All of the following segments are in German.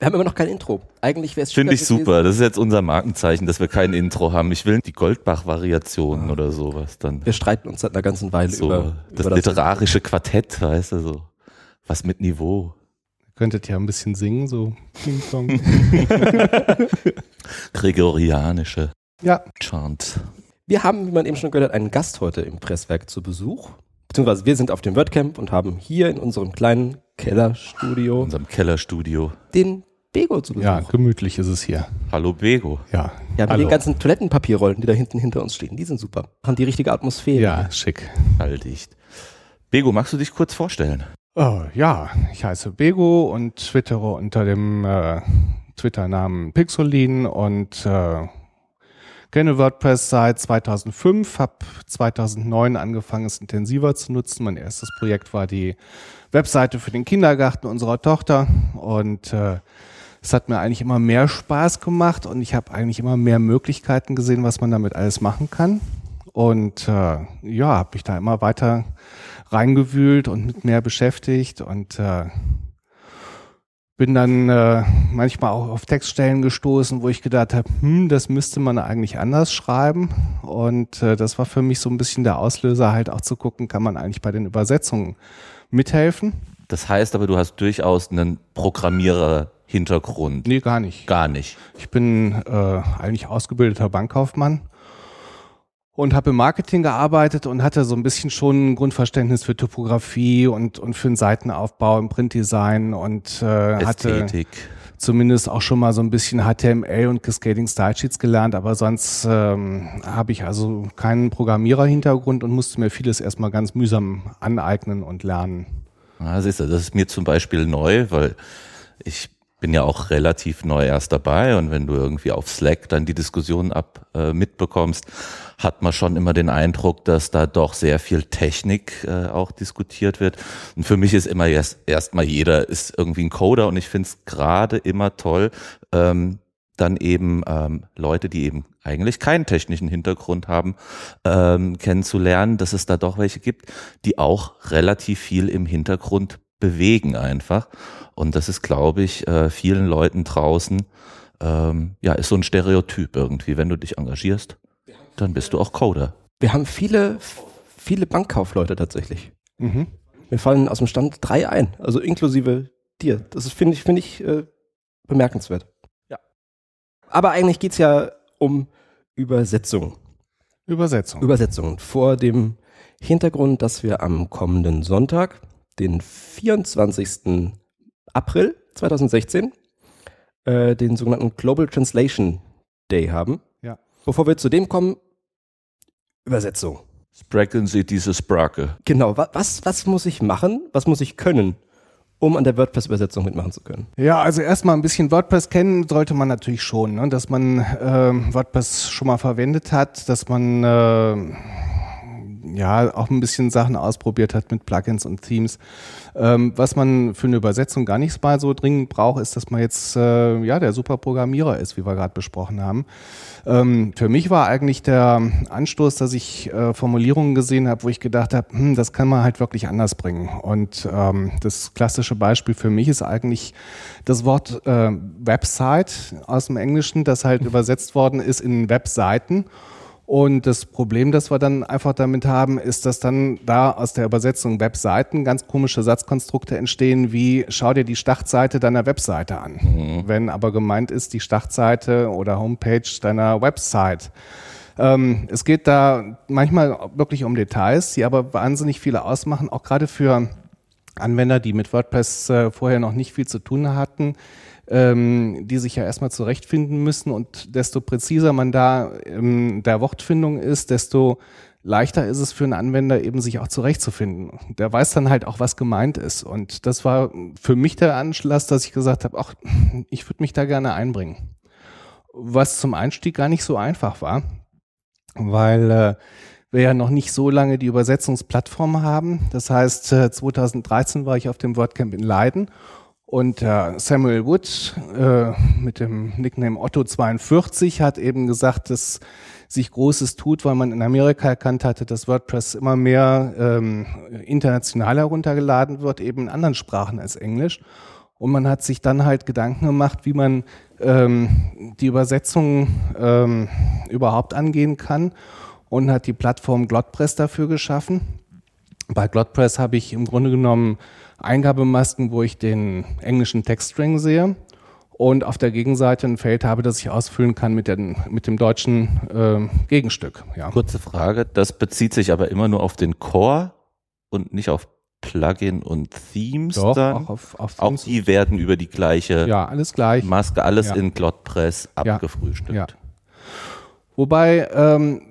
Wir haben immer noch kein Intro. Eigentlich wäre es Finde ich super. Das ist jetzt unser Markenzeichen, dass wir kein Intro haben. Ich will die Goldbach-Variationen ah. oder sowas dann. Wir streiten uns seit einer ganzen Weile so, über das über literarische das Quartett, weißt du, so. Was mit Niveau. Ihr könntet ja ein bisschen singen, so Ping-Pong. Gregorianische ja. Chant. Wir haben, wie man eben schon gehört hat, einen Gast heute im Presswerk zu Besuch. Beziehungsweise wir sind auf dem WordCamp und haben hier in unserem kleinen Kellerstudio. In unserem Kellerstudio. Den Bego zu Besuch. Ja, gemütlich ist es hier. Hallo Bego. Ja. Ja, mit Hallo. den ganzen Toilettenpapierrollen, die da hinten hinter uns stehen. Die sind super. Haben die richtige Atmosphäre. Ja, schick. Alldicht. Bego, magst du dich kurz vorstellen? Oh, ja, ich heiße Bego und twittere unter dem äh, Twitter-Namen Pixolin und äh, kenne WordPress seit 2005, habe 2009 angefangen, es intensiver zu nutzen. Mein erstes Projekt war die Webseite für den Kindergarten unserer Tochter und äh, es hat mir eigentlich immer mehr Spaß gemacht und ich habe eigentlich immer mehr Möglichkeiten gesehen, was man damit alles machen kann. Und äh, ja, habe mich da immer weiter reingewühlt und mit mehr beschäftigt und äh, bin dann äh, manchmal auch auf Textstellen gestoßen, wo ich gedacht habe, hm, das müsste man eigentlich anders schreiben. Und äh, das war für mich so ein bisschen der Auslöser, halt auch zu gucken, kann man eigentlich bei den Übersetzungen mithelfen. Das heißt aber, du hast durchaus einen Programmierer-Hintergrund. Nee, gar nicht. Gar nicht. Ich bin äh, eigentlich ausgebildeter Bankkaufmann und habe im Marketing gearbeitet und hatte so ein bisschen schon ein Grundverständnis für Typografie und, und für den Seitenaufbau im Printdesign und äh, Ästhetik. hatte zumindest auch schon mal so ein bisschen HTML und Cascading Style Sheets gelernt, aber sonst ähm, habe ich also keinen Programmierer-Hintergrund und musste mir vieles erstmal ganz mühsam aneignen und lernen. Ah, siehst du, das ist mir zum Beispiel neu, weil ich bin ja auch relativ neu erst dabei und wenn du irgendwie auf Slack dann die Diskussion ab äh, mitbekommst, hat man schon immer den Eindruck, dass da doch sehr viel Technik äh, auch diskutiert wird. Und für mich ist immer erst erstmal jeder ist irgendwie ein Coder und ich finde es gerade immer toll, ähm, dann eben ähm, Leute, die eben eigentlich keinen technischen Hintergrund haben, ähm, kennenzulernen, dass es da doch welche gibt, die auch relativ viel im Hintergrund bewegen einfach. Und das ist, glaube ich, äh, vielen Leuten draußen, ähm, ja, ist so ein Stereotyp irgendwie. Wenn du dich engagierst, dann bist du auch Coder. Wir haben viele, viele Bankkaufleute tatsächlich. Mhm. Mir fallen aus dem Stand drei ein, also inklusive dir. Das finde ich, finde ich äh, bemerkenswert. Ja. Aber eigentlich geht es ja um Übersetzung. Übersetzung. Übersetzung. Vor dem Hintergrund, dass wir am kommenden Sonntag, den 24. April 2016, äh, den sogenannten Global Translation Day haben. Ja. Bevor wir zu dem kommen, Übersetzung. Sprechen Sie diese Sprache. Genau, was, was muss ich machen? Was muss ich können, um an der WordPress-Übersetzung mitmachen zu können? Ja, also erstmal ein bisschen WordPress kennen sollte man natürlich schon, ne? dass man äh, WordPress schon mal verwendet hat, dass man äh, ja auch ein bisschen Sachen ausprobiert hat mit Plugins und Themes. Ähm, was man für eine Übersetzung gar nicht mal so dringend braucht, ist, dass man jetzt äh, ja der super Programmierer ist, wie wir gerade besprochen haben. Ähm, für mich war eigentlich der Anstoß, dass ich äh, Formulierungen gesehen habe, wo ich gedacht habe, hm, das kann man halt wirklich anders bringen. Und ähm, das klassische Beispiel für mich ist eigentlich das Wort äh, Website aus dem Englischen, das halt übersetzt worden ist in Webseiten. Und das Problem, das wir dann einfach damit haben, ist, dass dann da aus der Übersetzung Webseiten ganz komische Satzkonstrukte entstehen, wie schau dir die Startseite deiner Webseite an. Mhm. Wenn aber gemeint ist, die Startseite oder Homepage deiner Website. Ähm, es geht da manchmal wirklich um Details, die aber wahnsinnig viele ausmachen, auch gerade für Anwender, die mit WordPress äh, vorher noch nicht viel zu tun hatten ähm, die sich ja erstmal zurechtfinden müssen. Und desto präziser man da in der Wortfindung ist, desto leichter ist es für einen Anwender eben sich auch zurechtzufinden. Der weiß dann halt auch, was gemeint ist. Und das war für mich der Anschluss, dass ich gesagt habe, ach, ich würde mich da gerne einbringen. Was zum Einstieg gar nicht so einfach war, weil äh, wir ja noch nicht so lange die Übersetzungsplattform haben. Das heißt, äh, 2013 war ich auf dem WordCamp in Leiden und äh, Samuel Wood äh, mit dem Nickname Otto42 hat eben gesagt, dass sich Großes tut, weil man in Amerika erkannt hatte, dass WordPress immer mehr ähm, international heruntergeladen wird, eben in anderen Sprachen als Englisch. Und man hat sich dann halt Gedanken gemacht, wie man ähm, die Übersetzung ähm, überhaupt angehen kann und hat die Plattform Glotpress dafür geschaffen. Bei Glotpress habe ich im Grunde genommen Eingabemasken, wo ich den englischen Textstring sehe und auf der Gegenseite ein Feld habe, das ich ausfüllen kann mit, den, mit dem deutschen äh, Gegenstück. Ja. Kurze Frage, das bezieht sich aber immer nur auf den Core und nicht auf Plugin und Themes Doch, dann? Auch, auf, auf auch die werden über die gleiche ja, alles gleich. Maske, alles ja. in Glotpress abgefrühstückt. Ja. Wobei ähm,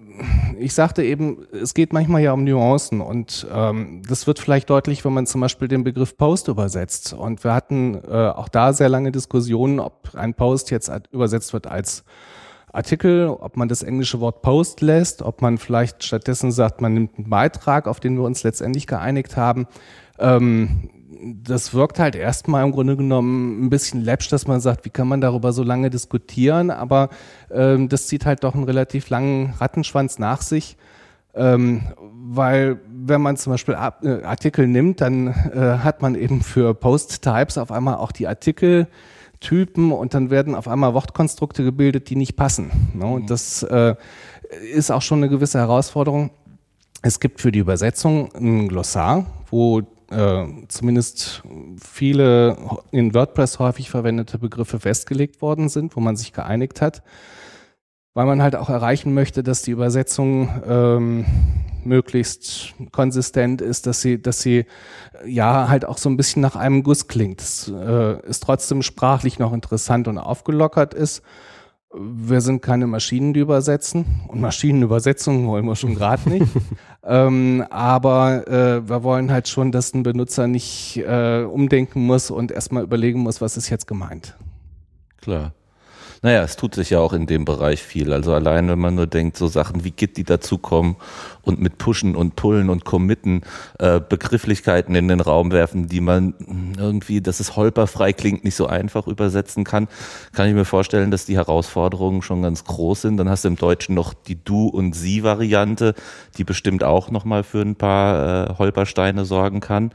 ich sagte eben, es geht manchmal ja um Nuancen und ähm, das wird vielleicht deutlich, wenn man zum Beispiel den Begriff Post übersetzt. Und wir hatten äh, auch da sehr lange Diskussionen, ob ein Post jetzt übersetzt wird als Artikel, ob man das englische Wort Post lässt, ob man vielleicht stattdessen sagt, man nimmt einen Beitrag, auf den wir uns letztendlich geeinigt haben. Ähm, das wirkt halt erstmal im Grunde genommen ein bisschen läppsch, dass man sagt, wie kann man darüber so lange diskutieren, aber ähm, das zieht halt doch einen relativ langen Rattenschwanz nach sich. Ähm, weil wenn man zum Beispiel äh, Artikel nimmt, dann äh, hat man eben für Post-Types auf einmal auch die Artikeltypen und dann werden auf einmal Wortkonstrukte gebildet, die nicht passen. Ne? Und mhm. das äh, ist auch schon eine gewisse Herausforderung. Es gibt für die Übersetzung ein Glossar, wo äh, zumindest viele in WordPress häufig verwendete Begriffe festgelegt worden sind, wo man sich geeinigt hat, weil man halt auch erreichen möchte, dass die Übersetzung ähm, möglichst konsistent ist, dass sie, dass sie ja halt auch so ein bisschen nach einem Guss klingt. Es äh, ist trotzdem sprachlich noch interessant und aufgelockert ist wir sind keine Maschinen, die übersetzen. Und Maschinenübersetzungen wollen wir schon gerade nicht. ähm, aber äh, wir wollen halt schon, dass ein Benutzer nicht äh, umdenken muss und erstmal überlegen muss, was ist jetzt gemeint. Klar. Naja, es tut sich ja auch in dem Bereich viel. Also allein, wenn man nur denkt, so Sachen wie Git, die dazukommen und mit Pushen und Pullen und Committen äh, Begrifflichkeiten in den Raum werfen, die man irgendwie, dass es holperfrei klingt, nicht so einfach übersetzen kann, kann ich mir vorstellen, dass die Herausforderungen schon ganz groß sind. Dann hast du im Deutschen noch die Du- und Sie-Variante, die bestimmt auch nochmal für ein paar äh, Holpersteine sorgen kann.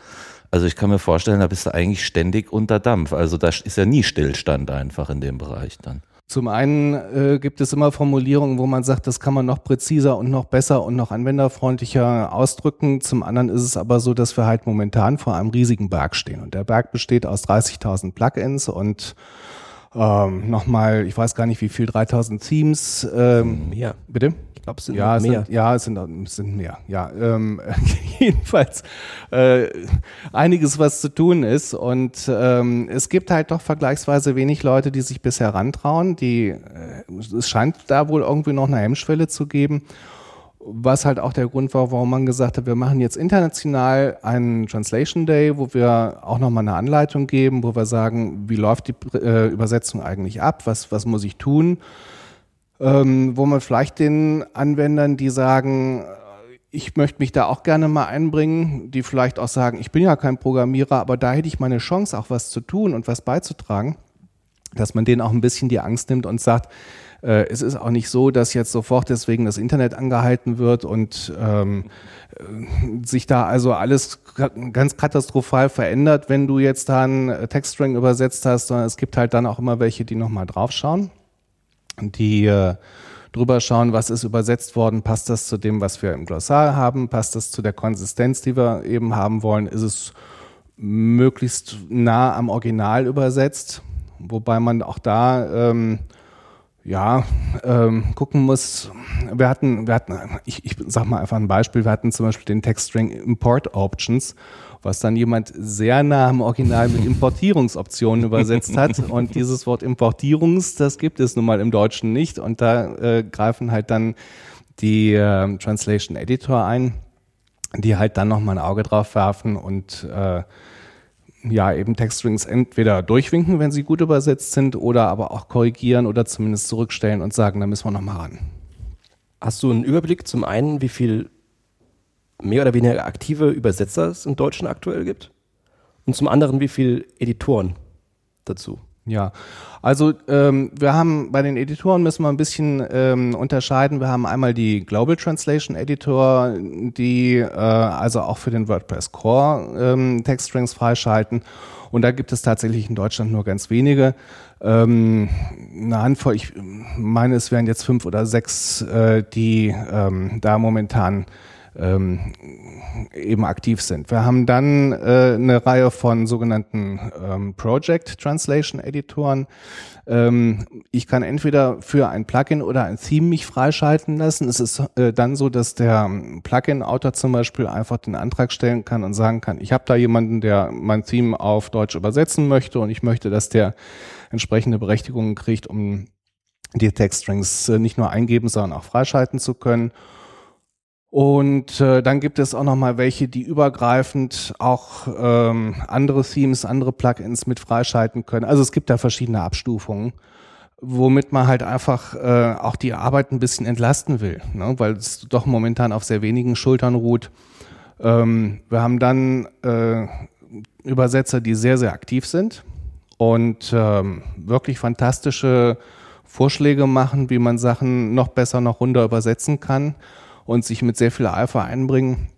Also ich kann mir vorstellen, da bist du eigentlich ständig unter Dampf. Also da ist ja nie Stillstand einfach in dem Bereich dann. Zum einen äh, gibt es immer Formulierungen, wo man sagt, das kann man noch präziser und noch besser und noch anwenderfreundlicher ausdrücken. Zum anderen ist es aber so, dass wir halt momentan vor einem riesigen Berg stehen. Und der Berg besteht aus 30.000 Plugins und ähm, nochmal, ich weiß gar nicht wie viel, 3000 Teams. Ähm, Mehr. Bitte? glaube, es sind ja, mehr. Sind, ja, es sind, sind mehr. Ja, ähm, jedenfalls äh, einiges, was zu tun ist. Und ähm, es gibt halt doch vergleichsweise wenig Leute, die sich bisher rantrauen. Die, äh, es scheint da wohl irgendwie noch eine Hemmschwelle zu geben. Was halt auch der Grund war, warum man gesagt hat, wir machen jetzt international einen Translation Day, wo wir auch nochmal eine Anleitung geben, wo wir sagen, wie läuft die äh, Übersetzung eigentlich ab, was, was muss ich tun? Ähm, wo man vielleicht den Anwendern, die sagen, äh, ich möchte mich da auch gerne mal einbringen, die vielleicht auch sagen, ich bin ja kein Programmierer, aber da hätte ich meine Chance, auch was zu tun und was beizutragen, dass man denen auch ein bisschen die Angst nimmt und sagt, äh, es ist auch nicht so, dass jetzt sofort deswegen das Internet angehalten wird und ähm, äh, sich da also alles ganz katastrophal verändert, wenn du jetzt da einen Textstring übersetzt hast, sondern es gibt halt dann auch immer welche, die nochmal draufschauen die äh, drüber schauen, was ist übersetzt worden, passt das zu dem, was wir im Glossar haben, passt das zu der Konsistenz, die wir eben haben wollen, ist es möglichst nah am Original übersetzt, wobei man auch da ähm, ja, ähm, gucken muss, wir hatten, wir hatten, ich, ich sag mal einfach ein Beispiel, wir hatten zum Beispiel den Textstring Import Options was dann jemand sehr nah am Original mit Importierungsoptionen übersetzt hat. Und dieses Wort Importierungs, das gibt es nun mal im Deutschen nicht. Und da äh, greifen halt dann die äh, Translation Editor ein, die halt dann nochmal ein Auge drauf werfen und äh, ja, eben Textstrings entweder durchwinken, wenn sie gut übersetzt sind, oder aber auch korrigieren oder zumindest zurückstellen und sagen, da müssen wir nochmal ran. Hast du einen Überblick zum einen, wie viel mehr oder weniger aktive Übersetzer es im Deutschen aktuell gibt und zum anderen, wie viele Editoren dazu. Ja, also ähm, wir haben bei den Editoren müssen wir ein bisschen ähm, unterscheiden. Wir haben einmal die Global Translation Editor, die äh, also auch für den WordPress Core ähm, Textstrings freischalten. Und da gibt es tatsächlich in Deutschland nur ganz wenige. Ähm, eine Handvoll, ich meine, es wären jetzt fünf oder sechs, äh, die ähm, da momentan ähm, eben aktiv sind. Wir haben dann äh, eine Reihe von sogenannten ähm, Project Translation Editoren. Ähm, ich kann entweder für ein Plugin oder ein Theme mich freischalten lassen. Es ist äh, dann so, dass der Plugin-Autor zum Beispiel einfach den Antrag stellen kann und sagen kann, ich habe da jemanden, der mein Theme auf Deutsch übersetzen möchte und ich möchte, dass der entsprechende Berechtigungen kriegt, um die Textstrings äh, nicht nur eingeben, sondern auch freischalten zu können. Und äh, dann gibt es auch noch mal welche, die übergreifend auch ähm, andere Themes, andere Plugins mit freischalten können. Also es gibt da verschiedene Abstufungen, womit man halt einfach äh, auch die Arbeit ein bisschen entlasten will, ne? weil es doch momentan auf sehr wenigen Schultern ruht. Ähm, wir haben dann äh, Übersetzer, die sehr, sehr aktiv sind und ähm, wirklich fantastische Vorschläge machen, wie man Sachen noch besser, noch runter übersetzen kann und sich mit sehr viel Eifer einbringen.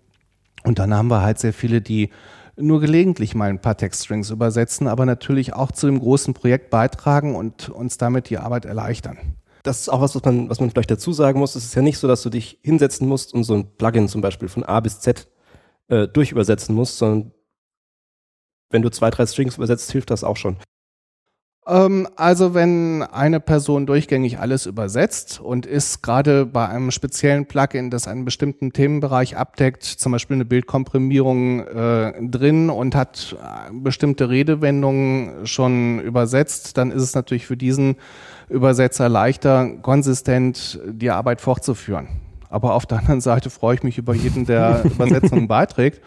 Und dann haben wir halt sehr viele, die nur gelegentlich mal ein paar Textstrings übersetzen, aber natürlich auch zu dem großen Projekt beitragen und uns damit die Arbeit erleichtern. Das ist auch was, was man, was man vielleicht dazu sagen muss. Es ist ja nicht so, dass du dich hinsetzen musst und so ein Plugin zum Beispiel von A bis Z äh, durchübersetzen musst, sondern wenn du zwei, drei Strings übersetzt, hilft das auch schon. Ähm, also wenn eine Person durchgängig alles übersetzt und ist gerade bei einem speziellen Plugin, das einen bestimmten Themenbereich abdeckt, zum Beispiel eine Bildkomprimierung äh, drin und hat äh, bestimmte Redewendungen schon übersetzt, dann ist es natürlich für diesen Übersetzer leichter, konsistent die Arbeit fortzuführen. Aber auf der anderen Seite freue ich mich über jeden, der Übersetzungen beiträgt.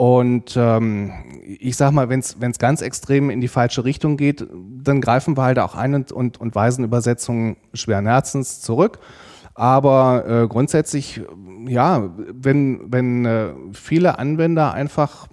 Und ähm, ich sag mal, wenn es ganz extrem in die falsche Richtung geht, dann greifen wir halt auch ein und, und, und weisen Übersetzungen schweren Herzens zurück. Aber äh, grundsätzlich, ja, wenn, wenn äh, viele Anwender einfach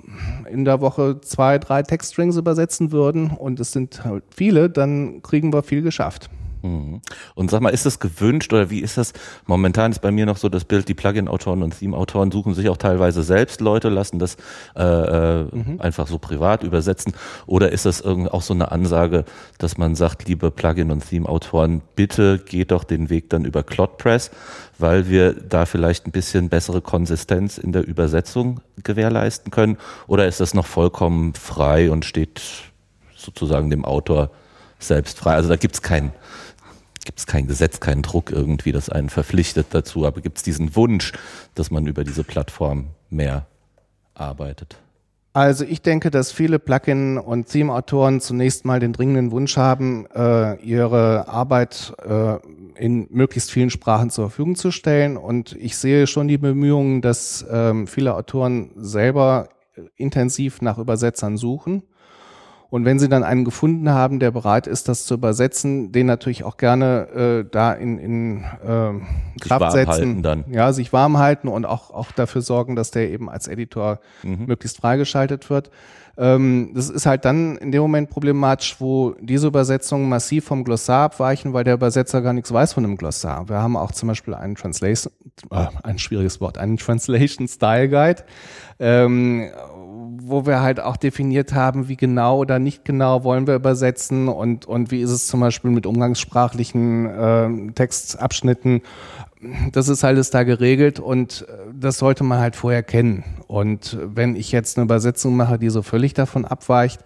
in der Woche zwei, drei Textstrings übersetzen würden und es sind halt viele, dann kriegen wir viel geschafft. Mhm. Und sag mal, ist das gewünscht oder wie ist das? Momentan ist bei mir noch so das Bild, die Plugin-Autoren und Theme-Autoren suchen sich auch teilweise selbst Leute, lassen das äh, äh, mhm. einfach so privat übersetzen. Oder ist das irgendwie auch so eine Ansage, dass man sagt, liebe Plugin- und Theme-Autoren, bitte geht doch den Weg dann über ClotPress, weil wir da vielleicht ein bisschen bessere Konsistenz in der Übersetzung gewährleisten können? Oder ist das noch vollkommen frei und steht sozusagen dem Autor selbst frei? Also da gibt's keinen gibt es kein Gesetz, keinen Druck irgendwie, das einen verpflichtet dazu, aber gibt es diesen Wunsch, dass man über diese Plattform mehr arbeitet? Also ich denke, dass viele Plugin- und Theme-Autoren zunächst mal den dringenden Wunsch haben, äh, ihre Arbeit äh, in möglichst vielen Sprachen zur Verfügung zu stellen. Und ich sehe schon die Bemühungen, dass ähm, viele Autoren selber intensiv nach Übersetzern suchen und wenn Sie dann einen gefunden haben, der bereit ist, das zu übersetzen, den natürlich auch gerne äh, da in, in äh, Kraft setzen. Dann. Ja, sich warm halten und auch, auch dafür sorgen, dass der eben als Editor mhm. möglichst freigeschaltet wird. Ähm, das ist halt dann in dem Moment problematisch, wo diese Übersetzungen massiv vom Glossar abweichen, weil der Übersetzer gar nichts weiß von einem Glossar. Wir haben auch zum Beispiel einen Translation, äh, ein schwieriges Wort, einen Translation Style Guide. Ähm, wo wir halt auch definiert haben, wie genau oder nicht genau wollen wir übersetzen und, und wie ist es zum Beispiel mit umgangssprachlichen äh, Textabschnitten. Das ist alles da geregelt und äh, das sollte man halt vorher kennen. Und wenn ich jetzt eine Übersetzung mache, die so völlig davon abweicht, äh,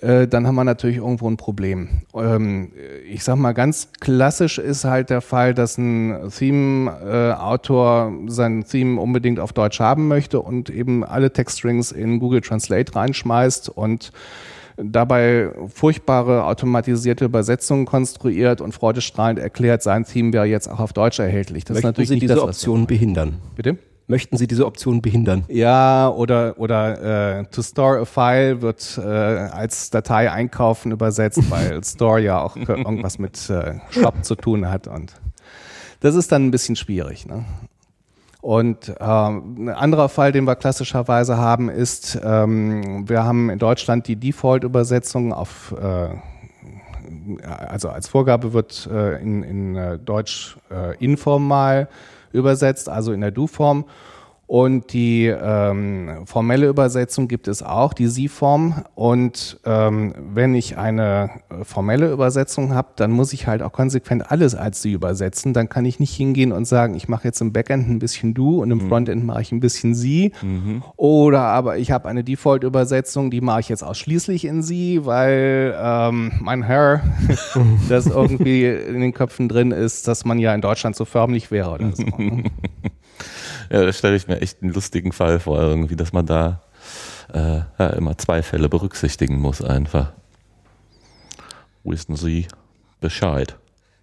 dann haben wir natürlich irgendwo ein Problem. Ähm, ich sag mal, ganz klassisch ist halt der Fall, dass ein Theme-Autor sein Theme unbedingt auf Deutsch haben möchte und eben alle Textstrings in Google Translate reinschmeißt und dabei furchtbare automatisierte Übersetzungen konstruiert und freudestrahlend erklärt, sein Theme wäre jetzt auch auf Deutsch erhältlich. Das Möchten ist natürlich Sie diese das, Option behindern? Bitte? Möchten Sie diese Option behindern? Ja, oder, oder äh, to store a file wird äh, als Datei einkaufen übersetzt, weil store ja auch irgendwas mit äh, Shop zu tun hat und das ist dann ein bisschen schwierig. Ne? Und ähm, ein anderer Fall, den wir klassischerweise haben, ist, ähm, wir haben in Deutschland die Default-Übersetzung auf äh, also als Vorgabe wird äh, in, in äh, Deutsch äh, informal übersetzt, also in der Du-Form. Und die ähm, formelle Übersetzung gibt es auch, die Sie-Form. Und ähm, wenn ich eine äh, formelle Übersetzung habe, dann muss ich halt auch konsequent alles als Sie übersetzen. Dann kann ich nicht hingehen und sagen, ich mache jetzt im Backend ein bisschen Du und im mhm. Frontend mache ich ein bisschen Sie. Mhm. Oder aber ich habe eine Default-Übersetzung, die mache ich jetzt ausschließlich in Sie, weil ähm, mein Herr, das irgendwie in den Köpfen drin ist, dass man ja in Deutschland so förmlich wäre oder so. Ja, da stelle ich mir echt einen lustigen Fall vor, irgendwie, dass man da äh, ja, immer zwei Fälle berücksichtigen muss einfach. Wissen Sie Bescheid?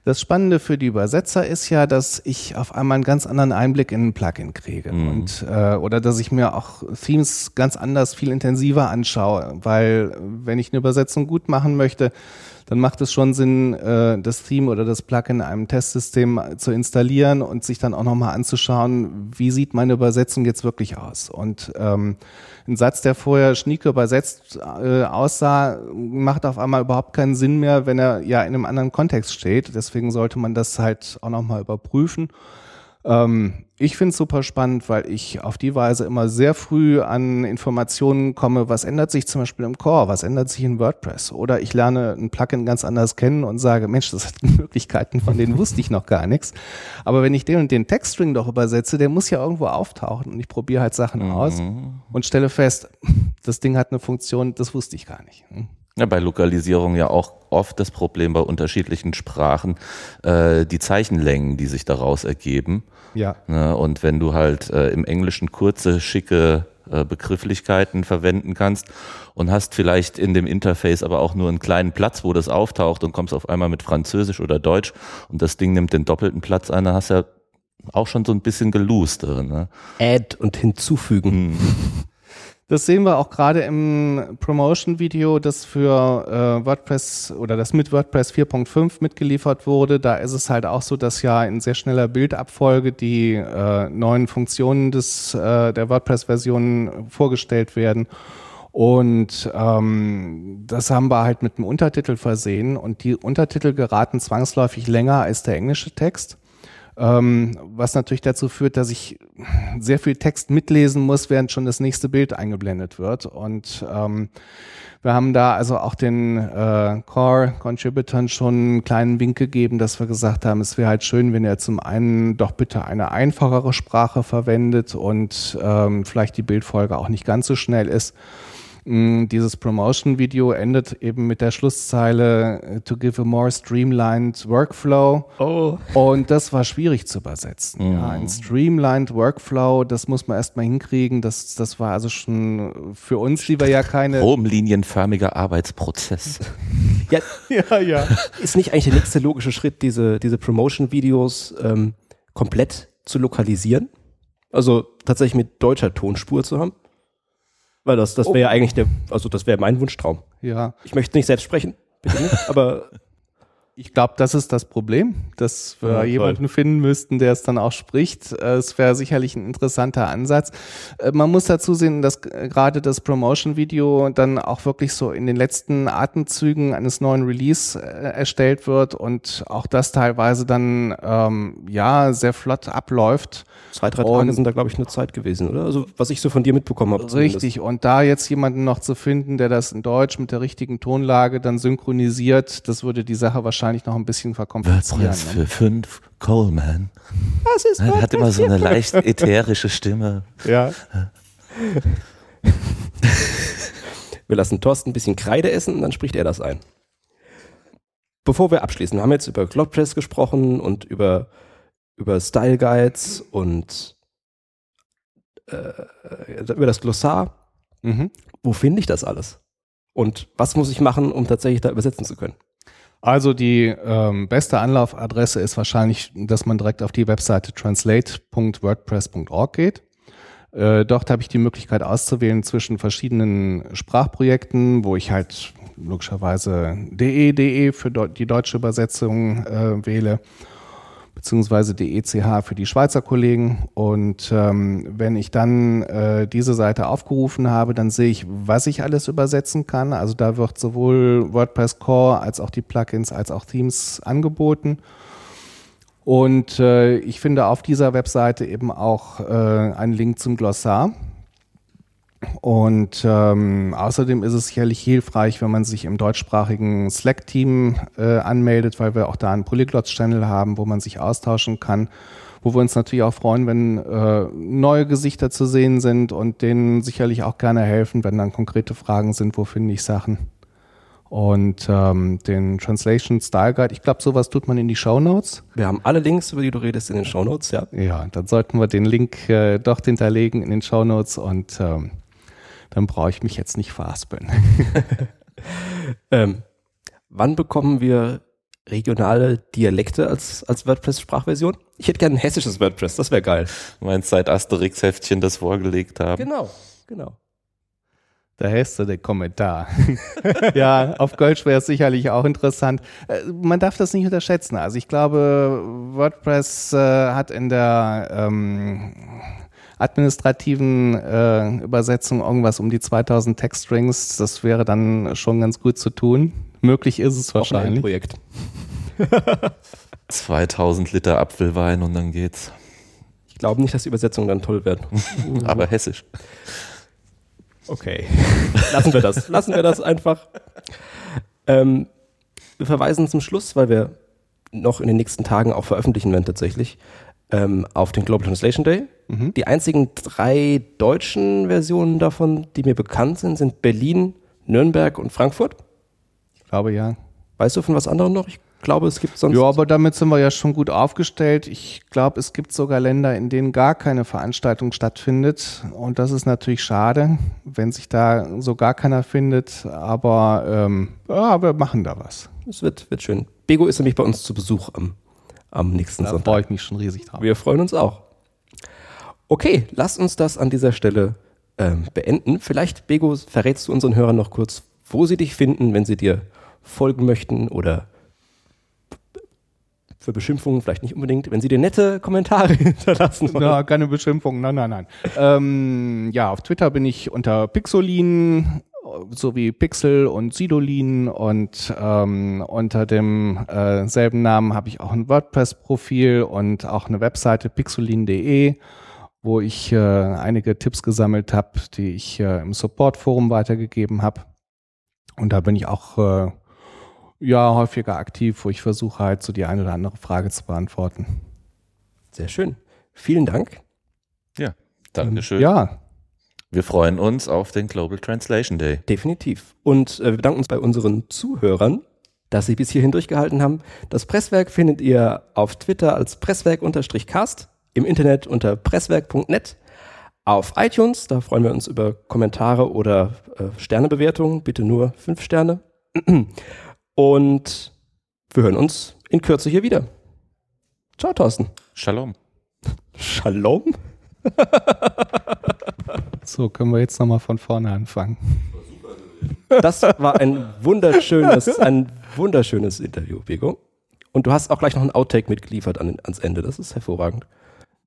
Das Spannende für die Übersetzer ist ja, dass ich auf einmal einen ganz anderen Einblick in ein Plugin kriege mhm. und äh, oder dass ich mir auch Themes ganz anders, viel intensiver anschaue, weil wenn ich eine Übersetzung gut machen möchte, dann macht es schon Sinn, äh, das Theme oder das Plugin in einem Testsystem zu installieren und sich dann auch nochmal anzuschauen, wie sieht meine Übersetzung jetzt wirklich aus. Und ähm, ein Satz, der vorher schnieke übersetzt äh, aussah, macht auf einmal überhaupt keinen Sinn mehr, wenn er ja in einem anderen Kontext steht. Deswegen sollte man das halt auch nochmal überprüfen. Ähm, ich finde es super spannend, weil ich auf die Weise immer sehr früh an Informationen komme, was ändert sich zum Beispiel im Core, was ändert sich in WordPress. Oder ich lerne ein Plugin ganz anders kennen und sage, Mensch, das hat Möglichkeiten, von denen wusste ich noch gar nichts. Aber wenn ich den und den Textstring doch übersetze, der muss ja irgendwo auftauchen und ich probiere halt Sachen mhm. aus und stelle fest, das Ding hat eine Funktion, das wusste ich gar nicht. Hm. Ja, bei Lokalisierung ja auch oft das Problem bei unterschiedlichen Sprachen, äh, die Zeichenlängen, die sich daraus ergeben. Ja. Ne, und wenn du halt äh, im Englischen kurze, schicke äh, Begrifflichkeiten verwenden kannst und hast vielleicht in dem Interface aber auch nur einen kleinen Platz, wo das auftaucht und kommst auf einmal mit Französisch oder Deutsch und das Ding nimmt den doppelten Platz ein, dann hast du ja auch schon so ein bisschen geloost. Ne? Add und hinzufügen. Hm. Das sehen wir auch gerade im Promotion-Video, das für äh, WordPress oder das mit WordPress 4.5 mitgeliefert wurde. Da ist es halt auch so, dass ja in sehr schneller Bildabfolge die äh, neuen Funktionen des, äh, der WordPress-Version vorgestellt werden. Und ähm, das haben wir halt mit einem Untertitel versehen. Und die Untertitel geraten zwangsläufig länger als der englische Text ähm, was natürlich dazu führt, dass ich sehr viel Text mitlesen muss, während schon das nächste Bild eingeblendet wird. Und ähm, wir haben da also auch den äh, Core-Contributern schon einen kleinen Wink gegeben, dass wir gesagt haben, es wäre halt schön, wenn er zum einen doch bitte eine einfachere Sprache verwendet und ähm, vielleicht die Bildfolge auch nicht ganz so schnell ist. Dieses Promotion-Video endet eben mit der Schlusszeile äh, to give a more streamlined workflow. Oh. Und das war schwierig zu übersetzen. Mhm. Ja, ein streamlined Workflow, das muss man erstmal hinkriegen. Das, das war also schon für uns, die wir ja keine. Stromlinienförmiger Arbeitsprozess. ja, ja, ja. Ist nicht eigentlich der nächste logische Schritt, diese, diese Promotion-Videos ähm, komplett zu lokalisieren? Also tatsächlich mit deutscher Tonspur zu haben? Weil das, das wäre ja oh. eigentlich der, also das wäre mein Wunschtraum. Ja. Ich möchte nicht selbst sprechen, bitte nicht, aber ich glaube, das ist das Problem, dass wir ja, jemanden finden müssten, der es dann auch spricht. Äh, es wäre sicherlich ein interessanter Ansatz. Äh, man muss dazu sehen, dass gerade das Promotion-Video dann auch wirklich so in den letzten Atemzügen eines neuen Release äh, erstellt wird und auch das teilweise dann ähm, ja sehr flott abläuft. Zwei, drei Tage sind da, glaube ich, nur Zeit gewesen, oder? Also was ich so von dir mitbekommen habe. Richtig. Und da jetzt jemanden noch zu finden, der das in Deutsch mit der richtigen Tonlage dann synchronisiert, das würde die Sache wahrscheinlich wahrscheinlich noch ein bisschen verkomplizieren. WordPress ne? für fünf, Coleman. Das ist Er hat immer so eine leicht ätherische Stimme. Ja. wir lassen Thorsten ein bisschen Kreide essen und dann spricht er das ein. Bevor wir abschließen, wir haben jetzt über CloudPress gesprochen und über, über Style Guides und äh, über das Glossar. Mhm. Wo finde ich das alles? Und was muss ich machen, um tatsächlich da übersetzen zu können? Also die ähm, beste Anlaufadresse ist wahrscheinlich, dass man direkt auf die Webseite translate.wordpress.org geht. Äh, dort habe ich die Möglichkeit auszuwählen zwischen verschiedenen Sprachprojekten, wo ich halt logischerweise de.de für die deutsche Übersetzung äh, wähle beziehungsweise die ECH für die Schweizer Kollegen. Und ähm, wenn ich dann äh, diese Seite aufgerufen habe, dann sehe ich, was ich alles übersetzen kann. Also da wird sowohl WordPress Core als auch die Plugins als auch Themes angeboten. Und äh, ich finde auf dieser Webseite eben auch äh, einen Link zum Glossar. Und ähm, außerdem ist es sicherlich hilfreich, wenn man sich im deutschsprachigen Slack-Team äh, anmeldet, weil wir auch da einen Polyglots-Channel haben, wo man sich austauschen kann, wo wir uns natürlich auch freuen, wenn äh, neue Gesichter zu sehen sind und denen sicherlich auch gerne helfen, wenn dann konkrete Fragen sind, wo finde ich Sachen. Und ähm, den Translation Style Guide, ich glaube, sowas tut man in die Show Notes. Wir haben alle Links, über die du redest, in den Show Notes, ja. Ja, dann sollten wir den Link äh, dort hinterlegen in den Show Notes und ähm, dann brauche ich mich jetzt nicht verhaspeln. ähm, wann bekommen wir regionale Dialekte als, als WordPress-Sprachversion? Ich hätte gerne ein hessisches WordPress, das wäre geil. Du meinst, seit Asterix-Heftchen das vorgelegt haben? Genau, genau. Da hast du den Kommentar. ja, auf Kölsch wäre es sicherlich auch interessant. Äh, man darf das nicht unterschätzen. Also ich glaube, WordPress äh, hat in der ähm, administrativen äh, Übersetzung irgendwas um die 2000 Textstrings. Das wäre dann schon ganz gut zu tun. Möglich ist es wahrscheinlich. Ein Projekt. 2000 Liter Apfelwein und dann geht's. Ich glaube nicht, dass die Übersetzungen dann toll werden. Aber hessisch. Okay. Lassen wir das. Lassen wir das einfach. Ähm, wir verweisen zum Schluss, weil wir noch in den nächsten Tagen auch veröffentlichen werden tatsächlich, ähm, auf den Global Translation Day. Mhm. Die einzigen drei deutschen Versionen davon, die mir bekannt sind, sind Berlin, Nürnberg und Frankfurt. Ich glaube ja. Weißt du von was anderem noch? Ich glaube, es gibt sonst. Ja, aber damit sind wir ja schon gut aufgestellt. Ich glaube, es gibt sogar Länder, in denen gar keine Veranstaltung stattfindet. Und das ist natürlich schade, wenn sich da so gar keiner findet. Aber ähm, ja, wir machen da was. Es wird, wird schön. Bego ist nämlich bei uns zu Besuch am am nächsten da Sonntag. Da freue ich mich schon riesig drauf. Wir freuen uns auch. Okay, lass uns das an dieser Stelle ähm, beenden. Vielleicht, Bego, verrätst du unseren Hörern noch kurz, wo sie dich finden, wenn sie dir folgen möchten oder für Beschimpfungen vielleicht nicht unbedingt, wenn sie dir nette Kommentare hinterlassen wollen. Ja, keine Beschimpfungen, nein, nein, nein. ähm, ja, auf Twitter bin ich unter Pixolin sowie Pixel und Sidolin und ähm, unter dem äh, selben Namen habe ich auch ein WordPress-Profil und auch eine Webseite pixolin.de, wo ich äh, einige Tipps gesammelt habe, die ich äh, im Support-Forum weitergegeben habe. Und da bin ich auch äh, ja häufiger aktiv, wo ich versuche halt so die eine oder andere Frage zu beantworten. Sehr schön. Vielen Dank. Ja, Dankeschön. Ja, wir freuen uns auf den Global Translation Day. Definitiv. Und äh, wir bedanken uns bei unseren Zuhörern, dass sie bis hierhin durchgehalten haben. Das Presswerk findet ihr auf Twitter als Presswerk-Cast, im Internet unter presswerk.net, auf iTunes, da freuen wir uns über Kommentare oder äh, Sternebewertungen, bitte nur fünf Sterne. Und wir hören uns in Kürze hier wieder. Ciao, Thorsten. Shalom. Shalom? So, können wir jetzt nochmal von vorne anfangen. Das war ein wunderschönes, ein wunderschönes Interview, Bego. Und du hast auch gleich noch ein Outtake mitgeliefert an, ans Ende. Das ist hervorragend.